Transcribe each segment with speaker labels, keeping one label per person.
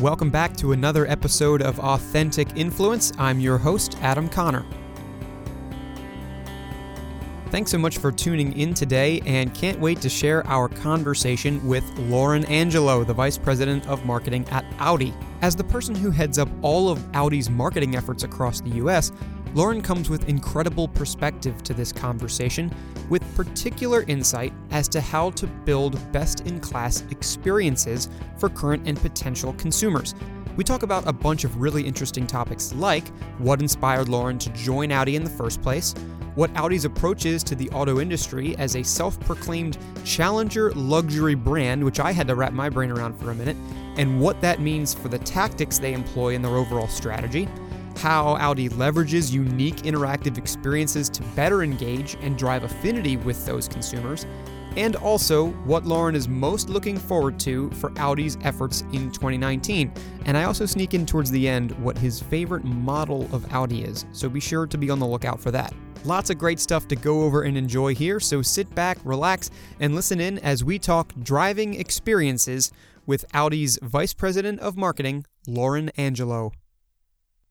Speaker 1: Welcome back to another episode of Authentic Influence. I'm your host, Adam Conner. Thanks so much for tuning in today and can't wait to share our conversation with Loren Angelo, the Vice President of Marketing at Audi. As the person who heads up all of Audi's marketing efforts across the US, Loren comes with incredible perspective to this conversation, with particular insight as to how to build best in class experiences for current and potential consumers. We talk about a bunch of really interesting topics like what inspired Loren to join Audi in the first place, what Audi's approach is to the auto industry as a self proclaimed challenger luxury brand, which I had to wrap my brain around for a minute, and what that means for the tactics they employ in their overall strategy, how Audi leverages unique interactive experiences to better engage and drive affinity with those consumers, and also what Loren is most looking forward to for Audi's efforts in 2019. And I also sneak in towards the end what his favorite model of Audi is, so be sure to be on the lookout for that. Lots of great stuff to go over and enjoy here, so sit back, relax, and listen in as we talk driving experiences with Audi's Vice President of Marketing, Loren Angelo.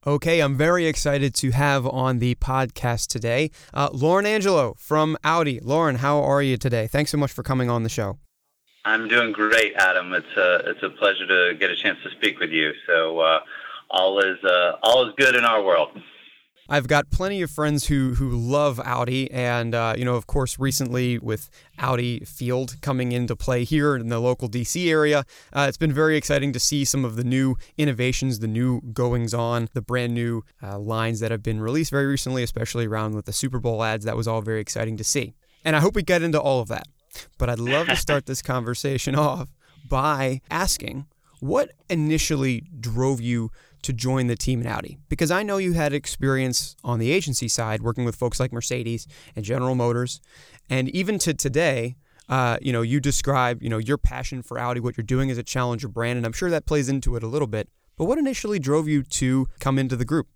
Speaker 1: Okay, I'm very excited to have on the podcast today uh, Loren Angelo from Audi. Loren, how are you today? Thanks so much for coming on the show.
Speaker 2: I'm doing great, Adam. It's a it's a pleasure to get a chance to speak with you. So uh, all is uh, all is good in our world.
Speaker 1: I've got plenty of friends who who love Audi, and uh, you know, of course, recently with Audi Field coming into play here in the local DC area, uh, it's been very exciting to see some of the new innovations, the new goings on, the brand new uh, lines that have been released very recently, especially around with the Super Bowl ads. That was all very exciting to see, and I hope we get into all of that. But I'd love to start this conversation off by asking what initially drove you to join the team in Audi? Because I know you had experience on the agency side working with folks like Mercedes and General Motors, and even to today, uh, you know, you describe you know your passion for Audi, what you're doing as a challenger brand, and I'm sure that plays into it a little bit. But what initially drove you to come into the group?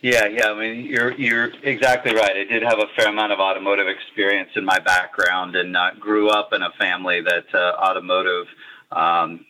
Speaker 2: Yeah, yeah. I mean, you're you're exactly right. I did have a fair amount of automotive experience in my background, and uh, grew up in a family that uh, automotive um,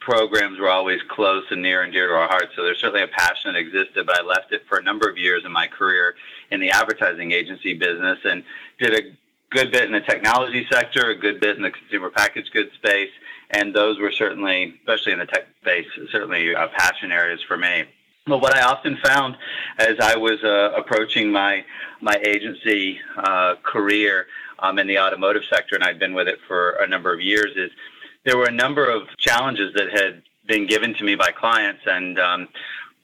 Speaker 2: programs were always close and near and dear to our hearts. So there's certainly a passion that existed, but I left it for a number of years in my career in the advertising agency business and did a good bit in the technology sector, a good bit in the consumer packaged goods space, and those were certainly, especially in the tech space, certainly uh, passion areas for me. But what I often found as I was uh, approaching my my agency uh, career um, in the automotive sector, and I'd been with it for a number of years, is there were a number of challenges that had been given to me by clients, and um,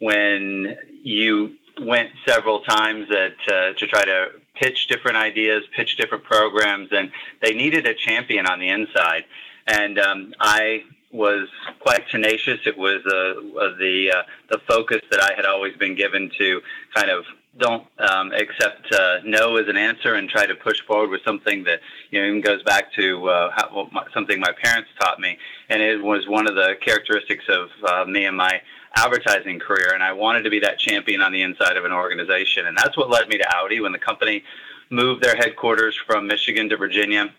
Speaker 2: when you went several times at, uh, to try to pitch different ideas, pitch different programs, and they needed a champion on the inside. And um, I was quite tenacious. It was uh, the uh, the focus that I had always been given to kind of don't um, accept uh, no as an answer and try to push forward with something that you know even goes back to uh, how, well, my, something my parents taught me, and it was one of the characteristics of uh, me and my advertising career. And I wanted to be that champion on the inside of an organization, and that's what led me to Audi when the company moved their headquarters from Michigan to Virginia.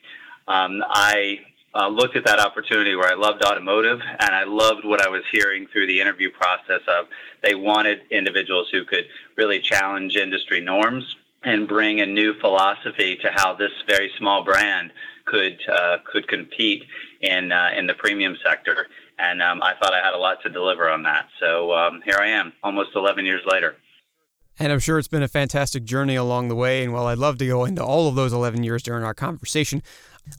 Speaker 2: Um, I uh, looked at that opportunity where I loved automotive and I loved what I was hearing through the interview process of they wanted individuals who could really challenge industry norms and bring a new philosophy to how this very small brand could uh, could compete in uh, in the premium sector. And um, I thought I had a lot to deliver on that. So um, here I am, almost 11 years later.
Speaker 1: And I'm sure it's been a fantastic journey along the way. And while I'd love to go into all of those 11 years during our conversation,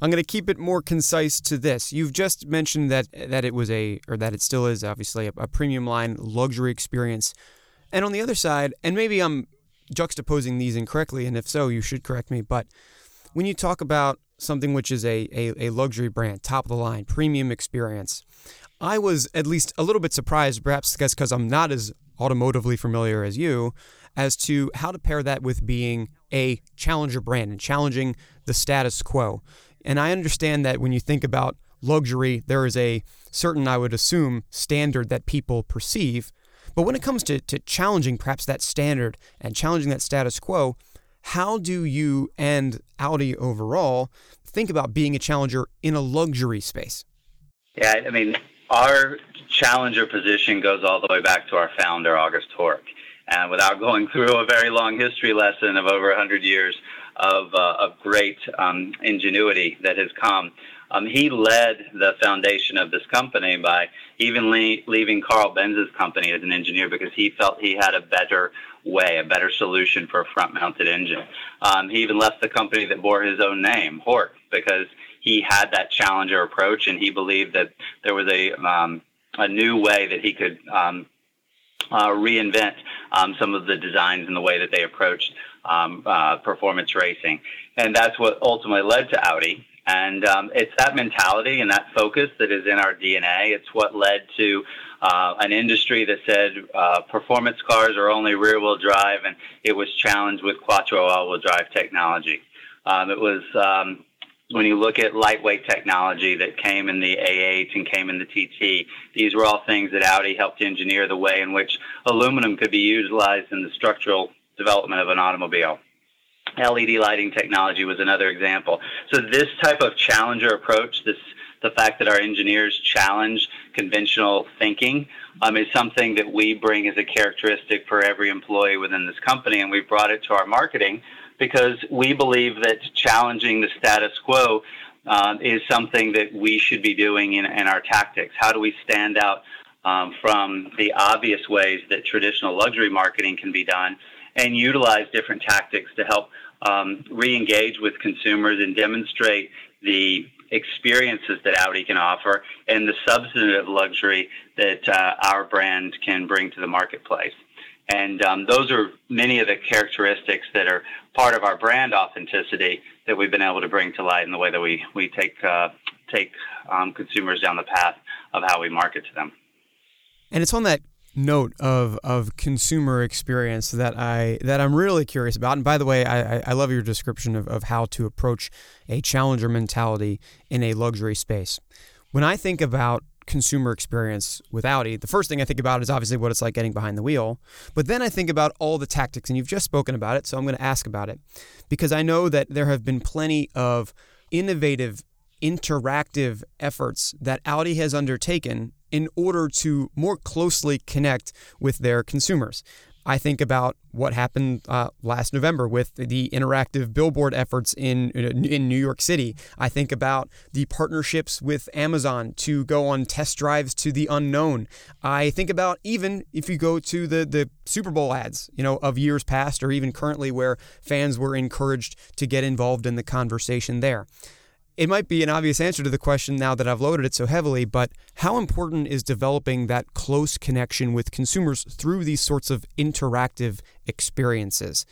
Speaker 1: I'm going to keep it more concise to this. You've just mentioned that that it was a, or that it still is, obviously, a, a premium line luxury experience. And on the other side, and maybe I'm juxtaposing these incorrectly, and if so, you should correct me. But when you talk about something which is a, a, a luxury brand, top of the line, premium experience, I was at least a little bit surprised, perhaps because I'm not as automotively familiar as you, as to how to pair that with being a challenger brand and challenging the status quo. And I understand that when you think about luxury, there is a certain, I would assume, standard that people perceive. But when it comes to, to challenging perhaps that standard and challenging that status quo, how do you and Audi overall think about being a challenger in a luxury space?
Speaker 2: Yeah, I mean, our challenger position goes all the way back to our founder, August Horch. And without going through a very long history lesson of over 100 years of, uh, of great um, ingenuity that has come, um, he led the foundation of this company by even le- leaving Carl Benz's company as an engineer because he felt he had a better way, a better solution for a front mounted engine. Um, he even left the company that bore his own name, Horch, because he had that challenger approach and he believed that there was a, um, a new way that he could um, uh, reinvent um, some of the designs and the way that they approached um, uh, performance racing. And that's what ultimately led to Audi. And um, it's that mentality and that focus that is in our DNA. It's what led to uh, an industry that said uh, performance cars are only rear wheel drive, and it was challenged with quattro all wheel drive technology. Um, it was um, when you look at lightweight technology that came in the A8 and came in the TT, these were all things that Audi helped engineer the way in which aluminum could be utilized in the structural development of an automobile. LED lighting technology was another example. So this type of challenger approach, this the fact that our engineers challenge conventional thinking um, is something that we bring as a characteristic for every employee within this company, and we've brought it to our marketing because we believe that challenging the status quo uh, is something that we should be doing in, in our tactics. How do we stand out um, from the obvious ways that traditional luxury marketing can be done and utilize different tactics to help um, re-engage with consumers and demonstrate the experiences that Audi can offer and the substantive luxury that uh, our brand can bring to the marketplace. And um, those are many of the characteristics that are part of our brand authenticity that we've been able to bring to light in the way that we, we take, uh, take um, consumers down the path of how we market to them.
Speaker 1: And it's on that note of of consumer experience that I that I'm really curious about. And by the way, I, I love your description of, of how to approach a challenger mentality in a luxury space. When I think about consumer experience with Audi, the first thing I think about is obviously what it's like getting behind the wheel. But then I think about all the tactics, and you've just spoken about it, so I'm going to ask about it because I know that there have been plenty of innovative, interactive efforts that Audi has undertaken in order to more closely connect with their consumers. I think about what happened uh, last November with the interactive billboard efforts in in New York City. I think about the partnerships with Amazon to go on test drives to the unknown. I think about even if you go to the the Super Bowl ads, you know, of years past or even currently where fans were encouraged to get involved in the conversation there it might be an obvious answer to the question now that I've loaded it so heavily, but how important is developing that close connection with consumers through these sorts of interactive experiences?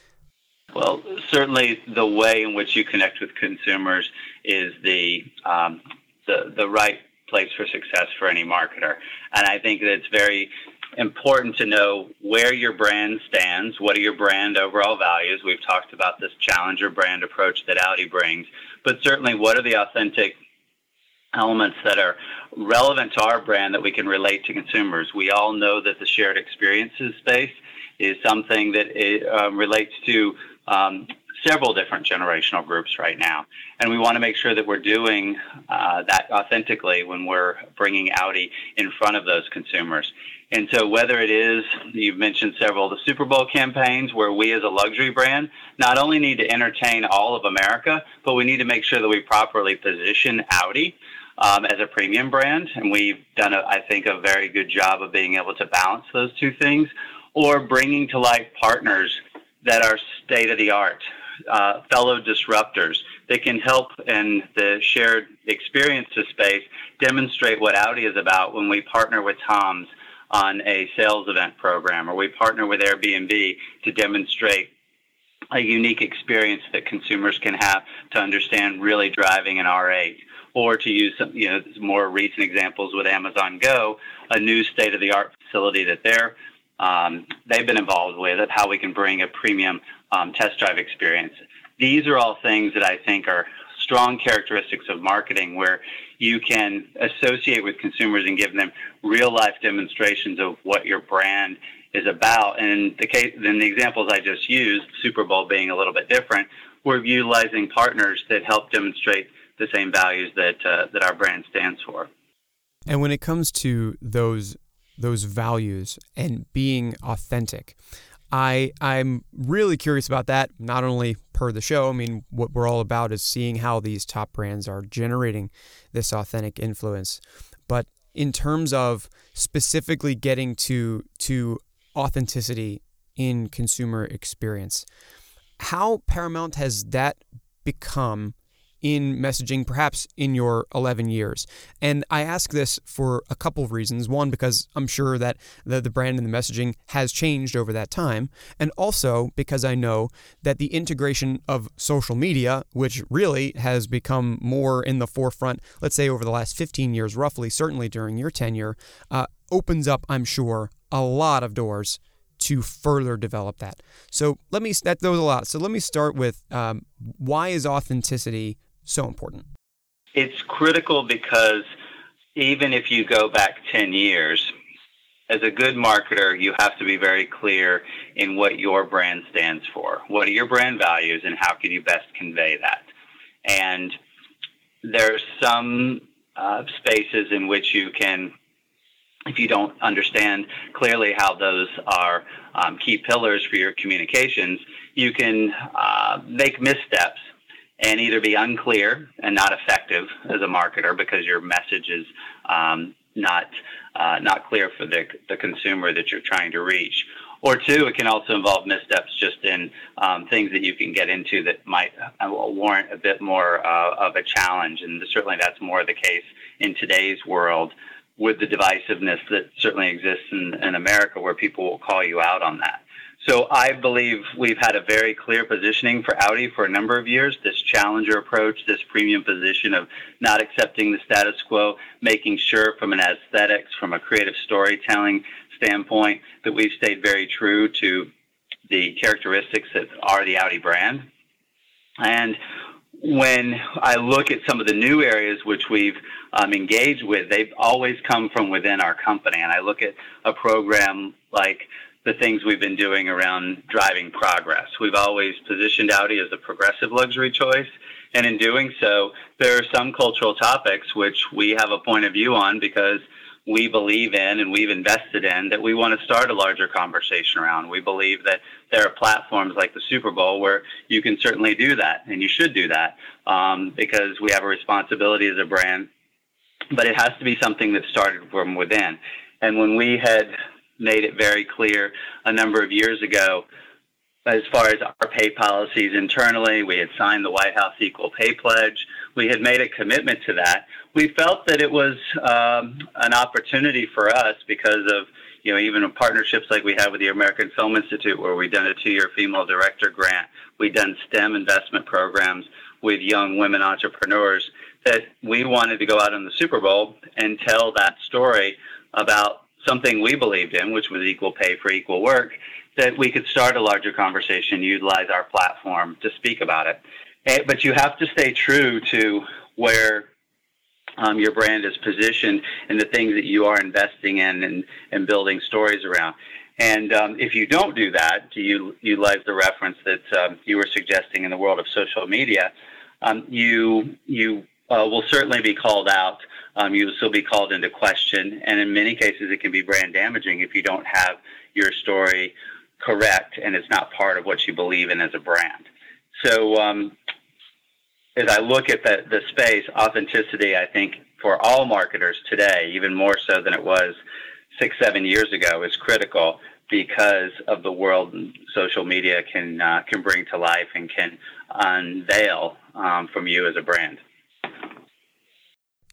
Speaker 2: Well, certainly the way in which you connect with consumers is the um, the, the right place for success for any marketer, and I think that it's very important to know where your brand stands. What are your brand overall values? We've talked about this challenger brand approach that Audi brings, but certainly what are the authentic elements that are relevant to our brand that we can relate to consumers? We all know that the shared experiences space is something that it, um, relates to um, several different generational groups right now. And we want to make sure that we're doing uh, that authentically when we're bringing Audi in front of those consumers. And so, whether it is, you've mentioned several of the Super Bowl campaigns where we as a luxury brand not only need to entertain all of America, but we need to make sure that we properly position Audi um, as a premium brand. And we've done, a, I think, a very good job of being able to balance those two things or bringing to life partners that are state of the art, uh, fellow disruptors that can help in the shared experiences space demonstrate what Audi is about when we partner with Tom's on a sales event program, or we partner with Airbnb to demonstrate a unique experience that consumers can have to understand really driving an R8, or to use some, you know, more recent examples with Amazon Go, a new state-of-the-art facility that they're um, they've been involved with of how we can bring a premium um, test drive experience. These are all things that I think are strong characteristics of marketing where you can associate with consumers and give them real life demonstrations of what your brand is about. And the case, the examples I just used, Super Bowl being a little bit different, we're utilizing partners that help demonstrate the same values that uh, that our brand stands for.
Speaker 1: And when it comes to those those values and being authentic, I I'm really curious about that. Not only per the show, I mean, what we're all about is seeing how these top brands are generating this authentic influence, but in terms of specifically getting to to authenticity in consumer experience, how paramount has that become in messaging, perhaps in your 11 years? And I ask this for a couple of reasons. One, because I'm sure that the, the brand and the messaging has changed over that time. And also because I know that the integration of social media, which really has become more in the forefront, let's say over the last 15 years, roughly, certainly during your tenure, uh, opens up, I'm sure, a lot of doors to further develop that. So let me that those a lot. So let me start with um, why is authenticity so important?
Speaker 2: It's critical because even if you go back 10 years, as a good marketer, you have to be very clear in what your brand stands for. What are your brand values and how can you best convey that? And there's some uh, spaces in which you can, if you don't understand clearly how those are um, key pillars for your communications, you can uh, make missteps and either be unclear and not effective as a marketer because your message is um, not uh, not clear for the the consumer that you're trying to reach. Or two, it can also involve missteps just in um, things that you can get into that might uh, warrant a bit more uh, of a challenge, and certainly that's more the case in today's world with the divisiveness that certainly exists in, in America, where people will call you out on that. So I believe we've had a very clear positioning for Audi for a number of years. This challenger approach, this premium position of not accepting the status quo, making sure from an aesthetics, from a creative storytelling standpoint, that we've stayed very true to the characteristics that are the Audi brand. And when I look at some of the new areas which we've um, engaged with, they've always come from within our company. And I look at a program like the things we've been doing around driving progress. We've always positioned Audi as a progressive luxury choice. And in doing so, there are some cultural topics which we have a point of view on because we believe in and we've invested in that we want to start a larger conversation around. We believe that there are platforms like the Super Bowl where you can certainly do that, and you should do that um, because we have a responsibility as a brand. But it has to be something that started from within. And when we had made it very clear a number of years ago as far as our pay policies internally. We had signed the White House Equal Pay Pledge. We had made a commitment to that. We felt that it was um, an opportunity for us because of you know even partnerships like we have with the American Film Institute, where we've done a two-year female director grant. We've done STEM investment programs with young women entrepreneurs. That we wanted to go out in the Super Bowl and tell that story about something we believed in, which was equal pay for equal work, that we could start a larger conversation, utilize our platform to speak about it. Eh, but you have to stay true to where um, your brand is positioned and the things that you are investing in and, and building stories around. And um, if you don't do that, you utilize the reference that um, you were suggesting in the world of social media, um, you you uh, will certainly be called out um, you will still be called into question. And in many cases, it can be brand damaging if you don't have your story correct and it's not part of what you believe in as a brand. So, um, as I look at the, the space, authenticity, I think for all marketers today, even more so than it was six, seven years ago, is critical because of the world social media can uh, can bring to life and can unveil um, from you as a brand.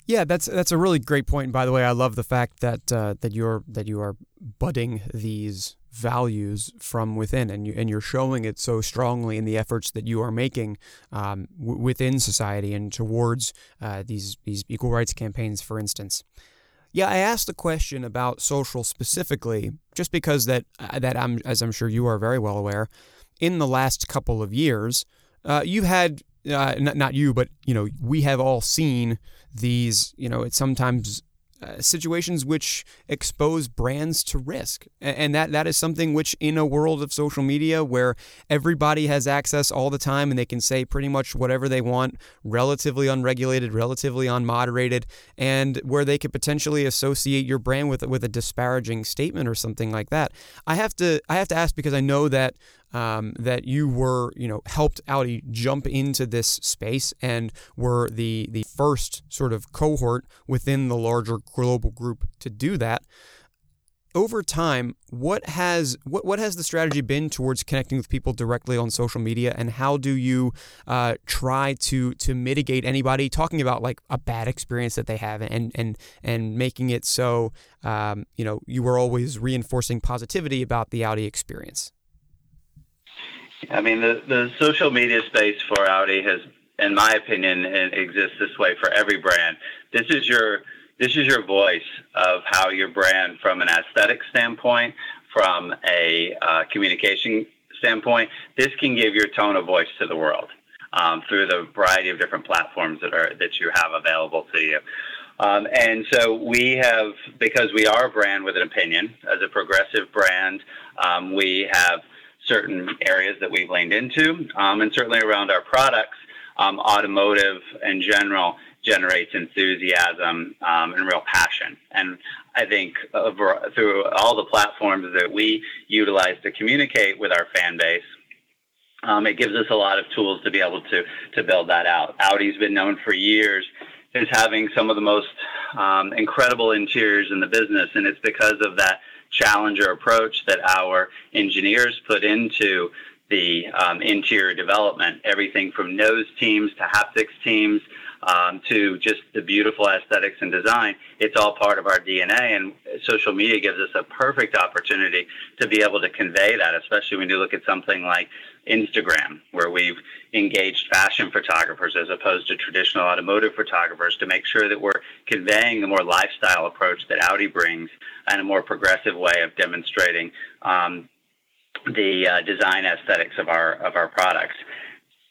Speaker 1: Yeah, that's that's a really great point. And by the way, I love the fact that uh, that you're that you are budding these values from within, and you and you're showing it so strongly in the efforts that you are making um, w- within society and towards uh, these these equal rights campaigns, for instance. Yeah, I asked the question about social specifically, just because that uh, that I'm as I'm sure you are very well aware, in the last couple of years, uh, you've had uh, not, not you, but you know, we have all seen these. You know, it's sometimes uh, situations which expose brands to risk. And that, that is something which, in a world of social media where everybody has access all the time and they can say pretty much whatever they want, relatively unregulated, relatively unmoderated, and where they could potentially associate your brand with, with a disparaging statement or something like that. I have to I have to ask because I know that um, that you were, you know, helped Audi jump into this space and were the the first sort of cohort within the larger global group to do that. Over time, what has what, what has the strategy been towards connecting with people directly on social media, and how do you uh, try to to mitigate anybody talking about like a bad experience that they have, and and and making it so um, you know you were always reinforcing positivity about the Audi experience?
Speaker 2: I mean, the, the social media space for Audi has, in my opinion, exists this way for every brand. This is your this is your voice of how your brand, from an aesthetic standpoint, from a uh, communication standpoint, this can give your tone of voice to the world um, through the variety of different platforms that are that you have available to you. Um, and so we have, because we are a brand with an opinion, as a progressive brand, um, we have certain areas that we've leaned into, um, and certainly around our products, um, automotive in general generates enthusiasm um, and real passion. And I think uh, through all the platforms that we utilize to communicate with our fan base, um, it gives us a lot of tools to be able to to build that out. Audi's been known for years as having some of the most um, incredible interiors in the business, and it's because of that challenger approach that our engineers put into the um, interior development, everything from nose teams to haptics teams um, to just the beautiful aesthetics and design. It's all part of our DNA, and social media gives us a perfect opportunity to be able to convey that, especially when you look at something like Instagram, where we've engaged fashion photographers as opposed to traditional automotive photographers to make sure that we're conveying the more lifestyle approach that Audi brings and a more progressive way of demonstrating um, the uh, design aesthetics of our of our products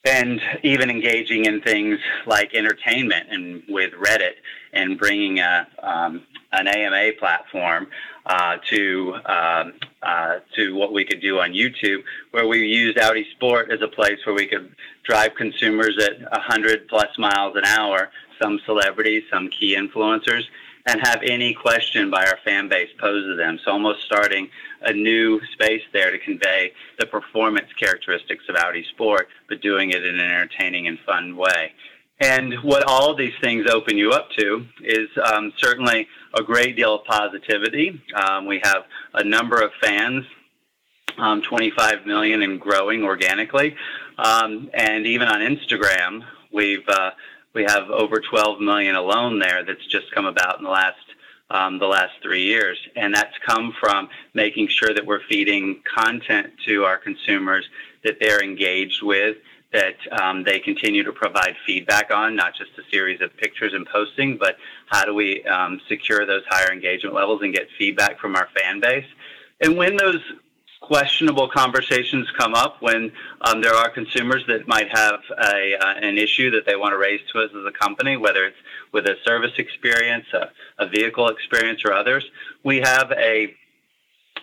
Speaker 2: and even engaging in things like entertainment and with Reddit and bringing a, um, an AMA platform uh, to um, uh, to what we could do on YouTube, where we used Audi Sport as a place where we could drive consumers at 100 plus miles an hour, some celebrities, some key influencers, and have any question by our fan base posed to them. So almost starting a new space there to convey the performance characteristics of Audi Sport, but doing it in an entertaining and fun way. And what all these things open you up to is um, certainly a great deal of positivity. Um, we have a number of fans, um, 25 million and growing organically. Um, and even on Instagram, we've uh, we have over 12 million alone there that's just come about in the last um, the last three years, and that's come from making sure that we're feeding content to our consumers that they're engaged with, that um, they continue to provide feedback on, not just a series of pictures and posting, but how do we um, secure those higher engagement levels and get feedback from our fan base. And when those questionable conversations come up when um, there are consumers that might have a, uh, an issue that they want to raise to us as a company, whether it's with a service experience, a, a vehicle experience, or others. We have a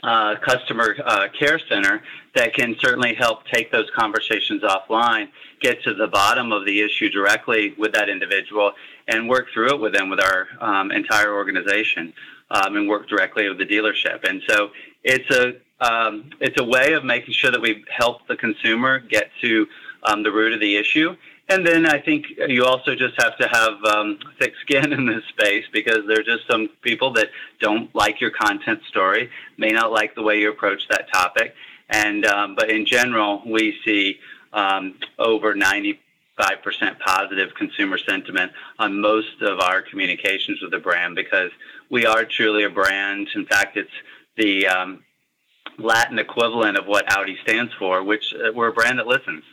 Speaker 2: uh, customer uh, care center that can certainly help take those conversations offline, get to the bottom of the issue directly with that individual, and work through it with them with our um, entire organization, um, and work directly with the dealership. And so it's a um, it's a way of making sure that we help the consumer get to um, the root of the issue. And then I think you also just have to have um, thick skin in this space because there are just some people that don't like your content story, may not like the way you approach that topic. And um, but in general, we see um, over 95% positive consumer sentiment on most of our communications with the brand because we are truly a brand. In fact, it's the um, Latin equivalent of what Audi stands for, which uh, we're a brand that listens.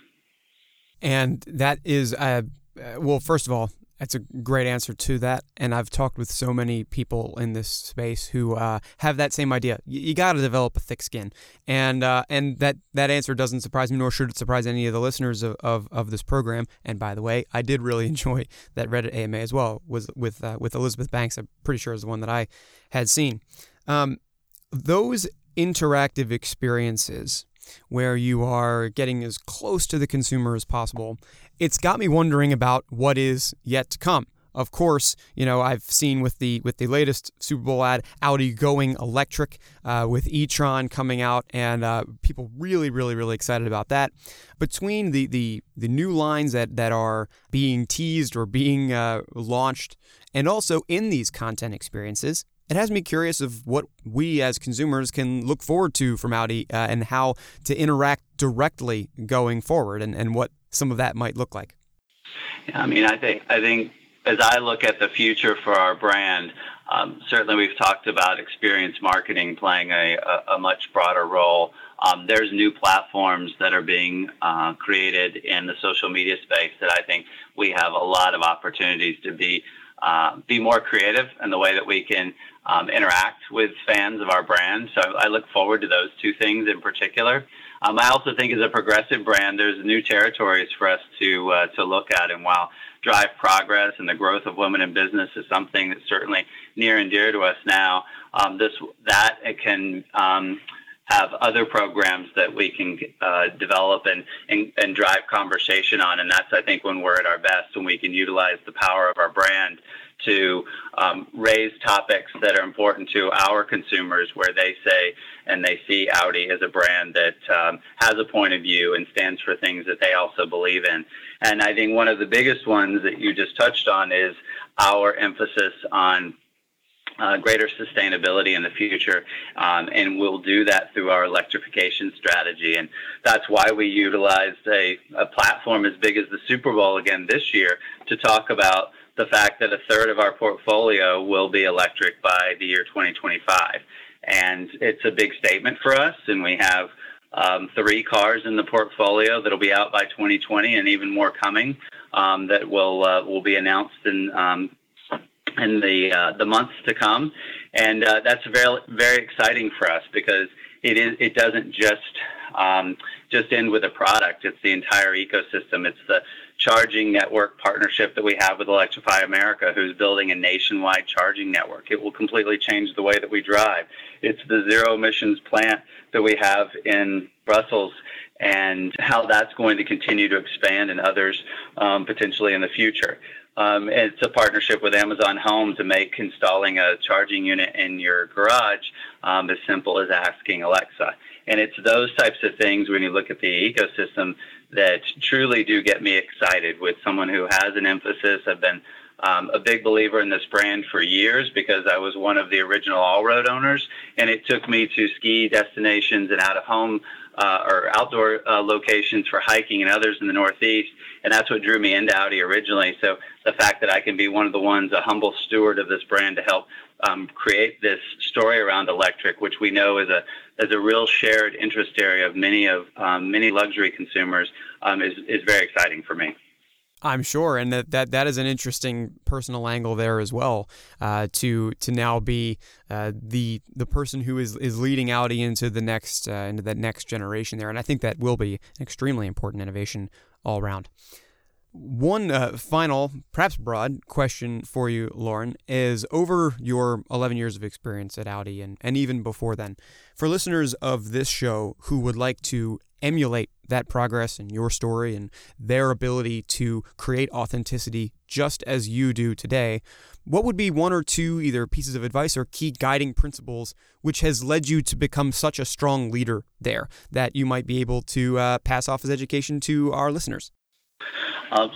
Speaker 1: And that is, uh, uh, well, first of all, That's a great answer to that. And I've talked with so many people in this space who uh, have that same idea. You, you got to develop a thick skin. And uh, and that, that answer doesn't surprise me, nor should it surprise any of the listeners of, of, of, this program. And by the way, I did really enjoy that Reddit AMA as well, was with, uh, with Elizabeth Banks. I'm pretty sure is the one that I had seen. Um, those interactive experiences where you are getting as close to the consumer as possible, it's got me wondering about what is yet to come. Of course, you know I've seen with the with the latest Super Bowl ad, Audi going electric uh, with e-tron coming out, and uh, people really, really, really excited about that. Between the the the new lines that that are being teased or being uh, launched, and also in these content experiences, it has me curious of what we as consumers can look forward to from Audi uh, and how to interact directly going forward and, and what some of that might look like.
Speaker 2: Yeah, I mean, I think I think as I look at the future for our brand, um, certainly we've talked about experience marketing playing a, a, a much broader role. Um, there's new platforms that are being uh, created in the social media space that I think we have a lot of opportunities to be uh, be more creative in the way that we can um, interact with fans of our brand. So I look forward to those two things in particular. Um, I also think as a progressive brand, there's new territories for us to uh, to look at. And while drive progress and the growth of women in business is something that's certainly near and dear to us now, um, this that it can um, have other programs that we can uh, develop and, and, and drive conversation on. And that's, I think, when we're at our best, when we can utilize the power of our brand to um, raise topics that are important to our consumers, where they say and they see Audi as a brand that um, has a point of view and stands for things that they also believe in. And I think one of the biggest ones that you just touched on is our emphasis on uh, greater sustainability in the future, um, and we'll do that through our electrification strategy. And that's why we utilized a, a platform as big as the Super Bowl again this year to talk about the fact that a third of our portfolio will be electric by the year 2025. And it's a big statement for us, and we have um, three cars in the portfolio that'll be out by 2020, and even more coming um, that will uh, will be announced in um, in the uh, the months to come, and uh, that's very very exciting for us because it is it doesn't just um, just end with a product. It's the entire ecosystem. It's the charging network partnership that we have with Electrify America, who's building a nationwide charging network. It will completely change the way that we drive. It's the zero emissions plant that we have in Brussels and how that's going to continue to expand and others um, potentially in the future. Um, it's a partnership with Amazon Home to make installing a charging unit in your garage um, as simple as asking Alexa. And it's those types of things when you look at the ecosystem that truly do get me excited with someone who has an emphasis. I've been um, a big believer in this brand for years because I was one of the original Allroad owners, and it took me to ski destinations and out of home uh, or outdoor uh, locations for hiking and others in the Northeast. And that's what drew me into Audi originally. So the fact that I can be one of the ones, a humble steward of this brand to help um, create this story around electric, which we know is a is a real shared interest area of many of um, many luxury consumers, um, is is very exciting for me.
Speaker 1: I'm sure, and that, that that is an interesting personal angle there as well. Uh, to to now be uh, the the person who is, is leading Audi into the next uh, into that next generation there, and I think that will be an extremely important innovation all around. One uh, final, perhaps broad question for you, Loren, is over your 11 years of experience at Audi and, and even before then, for listeners of this show who would like to emulate that progress and your story and their ability to create authenticity just as you do today, what would be one or two either pieces of advice or key guiding principles which has led you to become such a strong leader there that you might be able to uh, pass off as education to our listeners?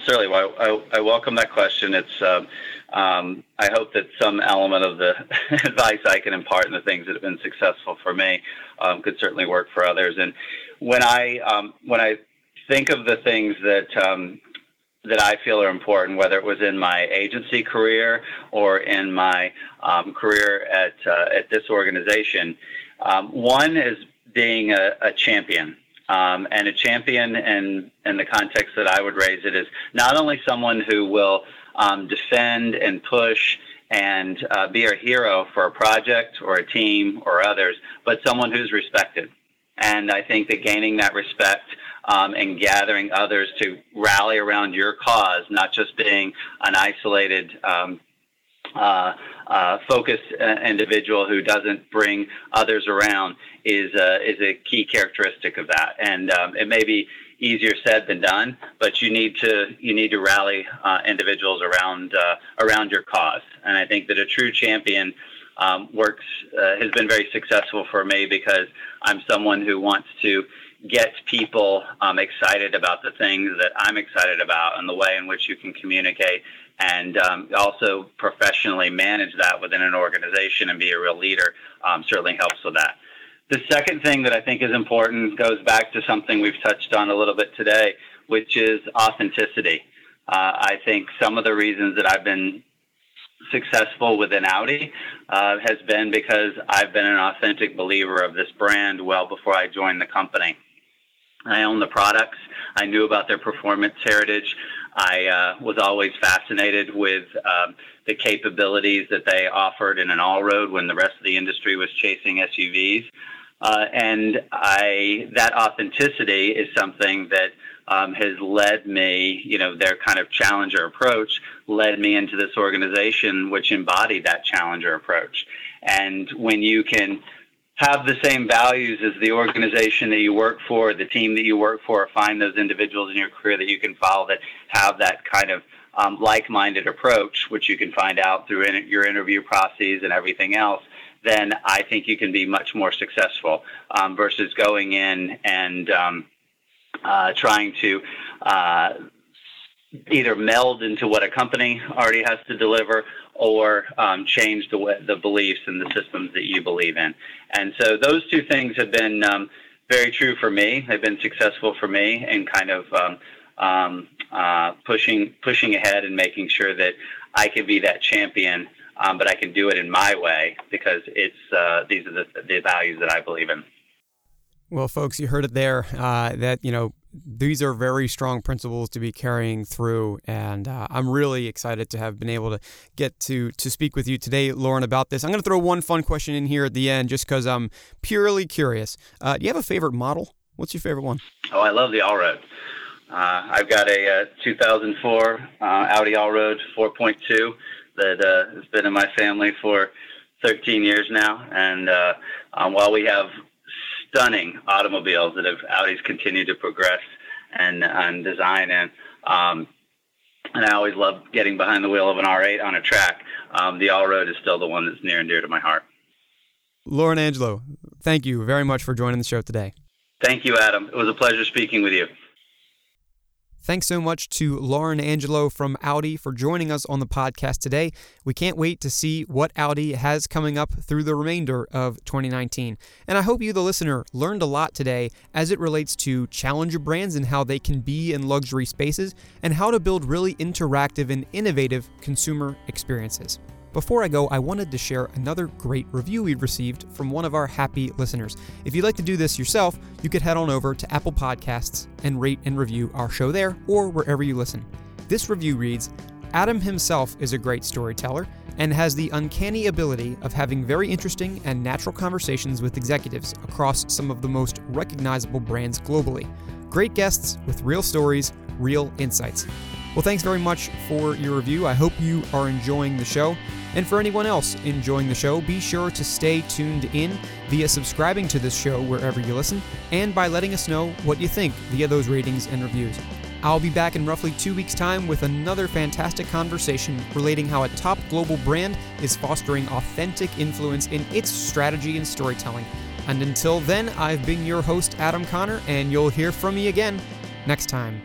Speaker 2: Certainly, well, I, I, welcome that question. It's um, um, I hope that some element of the advice I can impart and the things that have been successful for me um, could certainly work for others. And when I um, when I think of the things that um, that I feel are important, whether it was in my agency career or in my career at uh, at this organization, one is being a, a champion. Um, and a champion in, in the context that I would raise it is not only someone who will um, defend and push and uh, be a hero for a project or a team or others, but someone who's respected. And I think that gaining that respect um, and gathering others to rally around your cause, not just being an isolated um, uh, uh, focused uh, individual who doesn't bring others around is uh, is a key characteristic of that. And um, it may be easier said than done, but you need to you need to rally uh, individuals around uh, around your cause. And I think that a true champion um, works has been very successful for me because I'm someone who wants to get people um, excited about the things that I'm excited about and the way in which you can communicate and um, also professionally manage that within an organization and be a real leader um, certainly helps with that. The second thing that I think is important goes back to something we've touched on a little bit today, which is authenticity. Uh, I think some of the reasons that I've been successful within Audi uh, has been because I've been an authentic believer of this brand well before I joined the company. I own the products. I knew about their performance heritage. I uh, was always fascinated with um, the capabilities that they offered in an all-road when the rest of the industry was chasing SUVs. Uh, and I, that authenticity is something that um, has led me, you know, their kind of challenger approach led me into this organization, which embodied that challenger approach. And when you can have the same values as the organization that you work for, the team that you work for, find those individuals in your career that you can follow that have that kind of um, like-minded approach, which you can find out through in, your interview processes and everything else, then I think you can be much more successful um, versus going in and um, uh, trying to uh, either meld into what a company already has to deliver or um, change the, way, the beliefs and the systems that you believe in. And so those two things have been um, very true for me. They've been successful for me in kind of um, um, uh, pushing pushing ahead and making sure that I can be that champion, um, but I can do it in my way because it's uh, these are the, the values that I believe in.
Speaker 1: Well, folks, you heard it there. Uh, that you know these are very strong principles to be carrying through, and uh, I'm really excited to have been able to get to to speak with you today, Loren, about this. I'm going to throw one fun question in here at the end, just because I'm purely curious. Uh, do you have a favorite model? What's your favorite one?
Speaker 2: Oh, I love the Allroad. Uh, I've got a, uh, 2004 uh, Audi Allroad 4.2 that uh, has been in my family for 13 years now, and um, while we have stunning automobiles that have Audi's continued to progress and, and design in. Um, and I always love getting behind the wheel of an R8 on a track. Um, the Allroad is still the one that's near and dear to my heart.
Speaker 1: Loren Angelo, thank you very much for joining the show today.
Speaker 2: Thank you, Adam. It was a pleasure speaking with you.
Speaker 1: Thanks so much to Loren Angelo from Audi for joining us on the podcast today. We can't wait to see what Audi has coming up through the remainder of 2019. And I hope you, the listener, learned a lot today as it relates to challenger brands and how they can be in luxury spaces and how to build really interactive and innovative consumer experiences. Before I go, I wanted to share another great review we've received from one of our happy listeners. If you'd like to do this yourself, you could head on over to Apple Podcasts and rate and review our show there or wherever you listen. This review reads Adam himself is a great storyteller and has the uncanny ability of having very interesting and natural conversations with executives across some of the most recognizable brands globally. Great guests with real stories, real insights. Well, thanks very much for your review. I hope you are enjoying the show. And for anyone else enjoying the show, be sure to stay tuned in via subscribing to this show wherever you listen and by letting us know what you think via those ratings and reviews. I'll be back in roughly two weeks' time with another fantastic conversation relating how a top global brand is fostering authentic influence in its strategy and storytelling. And until then, I've been your host, Adam Conner, and you'll hear from me again next time.